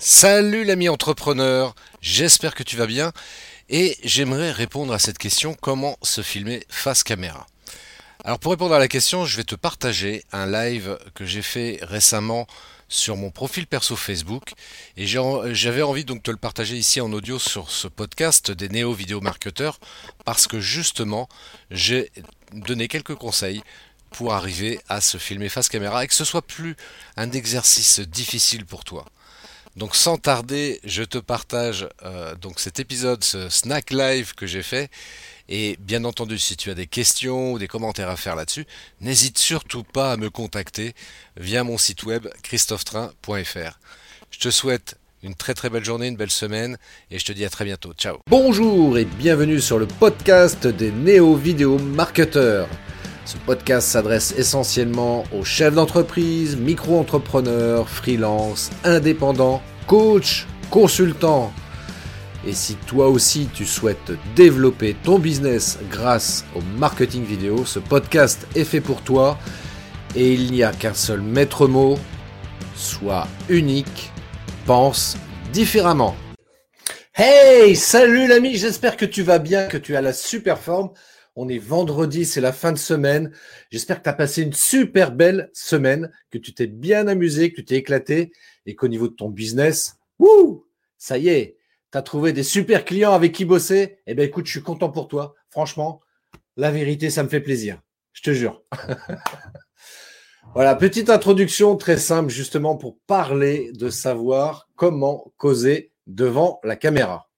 Salut l'ami entrepreneur, j'espère que tu vas bien et j'aimerais répondre à cette question comment se filmer face caméra? Alors pour répondre à la question, je vais te partager un live que j'ai fait récemment sur mon profil perso Facebook et j'avais envie donc de te le partager ici en audio sur ce podcast des néo vidéo marketeurs parce que justement j'ai donné quelques conseils pour arriver à se filmer face caméra et que ce soit plus un exercice difficile pour toi. Donc sans tarder, je te partage euh, donc cet épisode, ce snack live que j'ai fait. Et bien entendu, si tu as des questions ou des commentaires à faire là-dessus, n'hésite surtout pas à me contacter via mon site web christophetrain.fr. Je te souhaite une très très belle journée, une belle semaine et je te dis à très bientôt. Ciao. Bonjour et bienvenue sur le podcast des néo-vidéo marketeurs. Ce podcast s'adresse essentiellement aux chefs d'entreprise, micro-entrepreneurs, freelance, indépendants, coachs, consultants. Et si toi aussi tu souhaites développer ton business grâce au marketing vidéo, ce podcast est fait pour toi et il n'y a qu'un seul maître mot, sois unique, pense différemment. Hey, salut l'ami, j'espère que tu vas bien, que tu as la super forme. On est vendredi, c'est la fin de semaine. J'espère que tu as passé une super belle semaine, que tu t'es bien amusé, que tu t'es éclaté et qu'au niveau de ton business, wouh, ça y est, tu as trouvé des super clients avec qui bosser. Eh bien, écoute, je suis content pour toi. Franchement, la vérité, ça me fait plaisir. Je te jure. voilà, petite introduction très simple justement pour parler de savoir comment causer devant la caméra.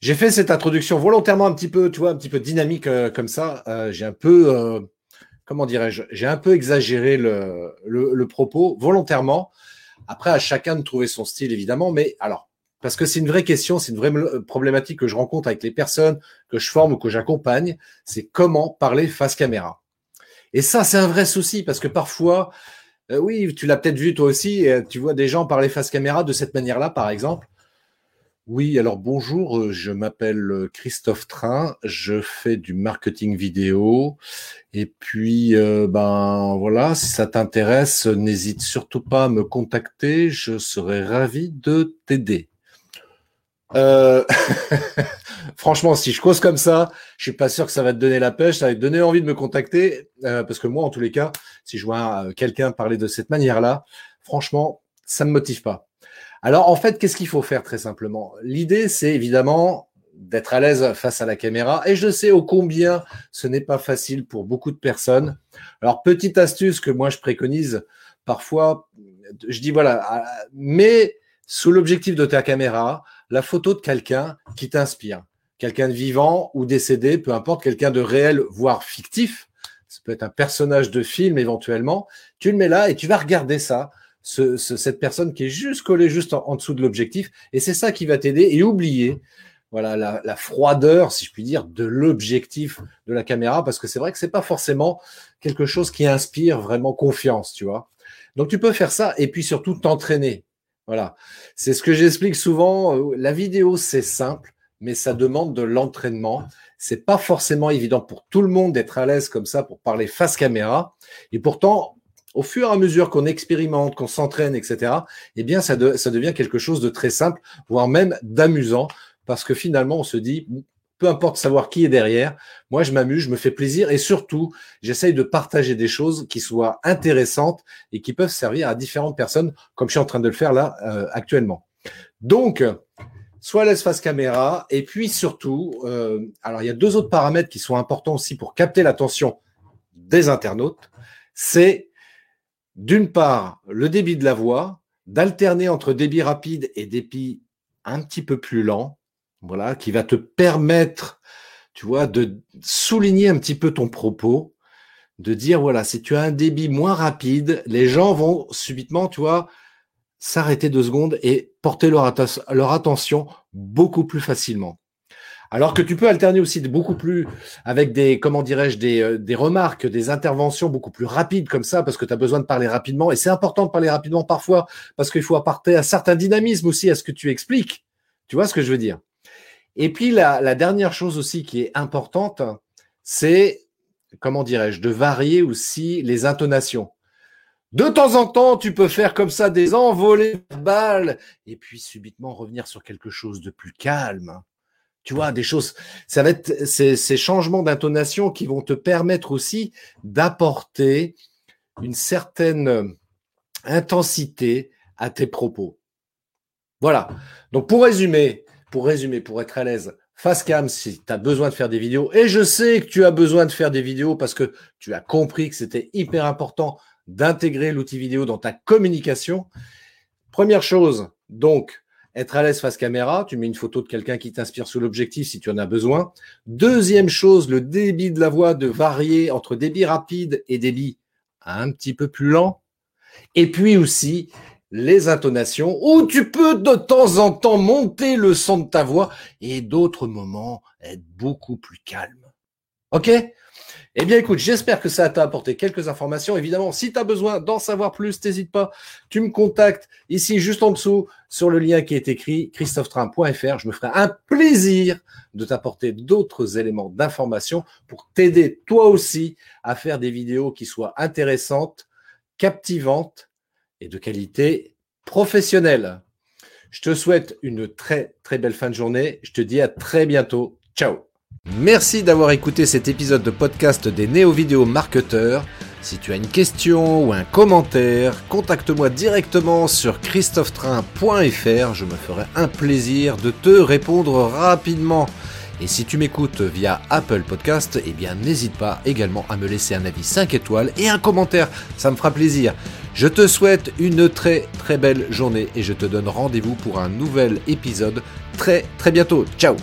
J'ai fait cette introduction volontairement un petit peu, tu vois, un petit peu dynamique euh, comme ça. Euh, j'ai un peu, euh, comment dirais-je, j'ai un peu exagéré le, le, propos volontairement. Après, à chacun de trouver son style, évidemment. Mais alors, parce que c'est une vraie question, c'est une vraie problématique que je rencontre avec les personnes que je forme ou que j'accompagne, c'est comment parler face caméra. Et ça, c'est un vrai souci parce que parfois, oui, tu l'as peut-être vu toi aussi, tu vois des gens parler face caméra de cette manière-là, par exemple. Oui, alors bonjour, euh, je m'appelle euh, Christophe Train, je fais du marketing vidéo et puis euh, ben voilà, si ça t'intéresse, n'hésite surtout pas à me contacter, je serai ravi de t'aider. Franchement, si je cause comme ça, je suis pas sûr que ça va te donner la pêche, ça va te donner envie de me contacter parce que moi, en tous les cas, si je vois quelqu'un parler de cette manière-là, franchement, ça me motive pas. Alors en fait, qu'est-ce qu'il faut faire très simplement? L'idée, c'est évidemment d'être à l'aise face à la caméra. Et je sais ô combien ce n'est pas facile pour beaucoup de personnes. Alors petite astuce que moi je préconise parfois, je dis voilà, mets sous l'objectif de ta caméra la photo de quelqu'un qui t'inspire. Quelqu'un de vivant ou décédé, peu importe, quelqu'un de réel, voire fictif. Ça peut être un personnage de film éventuellement. Tu le mets là et tu vas regarder ça cette personne qui est juste collée juste en, dessous de l'objectif. Et c'est ça qui va t'aider et oublier voilà la, froideur, si je puis dire, de l'objectif de la caméra, parce que c'est vrai que c'est pas forcément quelque chose qui inspire vraiment confiance, tu vois. Donc tu peux faire ça et puis surtout t'entraîner. Voilà, c'est ce que j'explique souvent. La vidéo c'est simple, mais ça demande de l'entraînement. C'est pas forcément évident pour tout le monde d'être à l'aise comme ça pour parler face caméra. Et pourtant, au fur et à mesure qu'on expérimente, qu'on s'entraîne, etc., eh bien, ça, devient quelque chose de très simple, voire même d'amusant, parce que finalement, on se dit, peu importe savoir qui est derrière, moi, je m'amuse, je me fais plaisir, et surtout, j'essaye de partager des choses qui soient intéressantes et qui peuvent servir à différentes personnes, comme je suis en train de le faire là euh, actuellement. Donc, soit laisse face caméra, et puis surtout, euh, alors il y a deux autres paramètres qui sont importants aussi pour capter l'attention des internautes, c'est d'une part, le débit de la voix, d'alterner entre débit rapide et débit un petit peu plus lent, voilà, qui va te permettre, tu vois, de souligner un petit peu ton propos, de dire, voilà, si tu as un débit moins rapide, les gens vont subitement, tu vois, s'arrêter deux secondes et porter leur, leur attention beaucoup plus facilement. Alors que tu peux alterner aussi beaucoup plus avec des, comment dirais-je, des, euh, des remarques, des interventions beaucoup plus rapides comme ça, parce que tu as besoin de parler rapidement. Et c'est important de parler rapidement parfois, parce qu'il faut apporter un certain dynamisme aussi à ce que tu expliques. Tu vois ce que je veux dire? Et puis la, la dernière chose aussi qui est importante, c'est, comment dirais-je, de varier aussi les intonations. De temps en temps, tu peux faire comme ça des envolées verbales et puis subitement revenir sur quelque chose de plus calme. Tu vois, des choses, ça va être ces, changements d'intonation qui vont te permettre aussi d'apporter une certaine intensité à tes propos. Voilà. Donc pour résumer, pour résumer, pour être à l'aise, face cam si tu as besoin de faire des vidéos. Et je sais que tu as besoin de faire des vidéos parce que tu as compris que c'était hyper important d'intégrer l'outil vidéo dans ta communication. Première chose, donc, être à l'aise face caméra. Tu mets une photo de quelqu'un qui t'inspire sous l'objectif si tu en as besoin. Deuxième chose, le débit de la voix de varier entre débit rapide et débit un petit peu plus lent. Et puis aussi, les intonations, où tu peux de temps en temps monter le son de ta voix et d'autres moments être beaucoup plus calme. OK? Eh bien, écoute, j'espère que ça t'a apporté quelques informations. Évidemment, si tu as besoin d'en savoir plus, n'hésite pas. Tu me contactes ici, juste en dessous, sur le lien qui est écrit, christophetrain.fr. Je me ferai un plaisir de t'apporter d'autres éléments d'information pour t'aider toi aussi à faire des vidéos qui soient intéressantes, captivantes et de qualité professionnelle. Je te souhaite une très, très belle fin de journée. Je te dis à très bientôt. Ciao Merci d'avoir écouté cet épisode de podcast des néo-vidéo marketeurs. Si tu as une question ou un commentaire, contacte-moi directement sur christophetrain.fr. Je me ferai un plaisir de te répondre rapidement. Et si tu m'écoutes via Apple Podcast, eh bien n'hésite pas également à me laisser un avis 5 étoiles et un commentaire, ça me fera plaisir. Je te souhaite une très très belle journée et je te donne rendez-vous pour un nouvel épisode très très bientôt. Ciao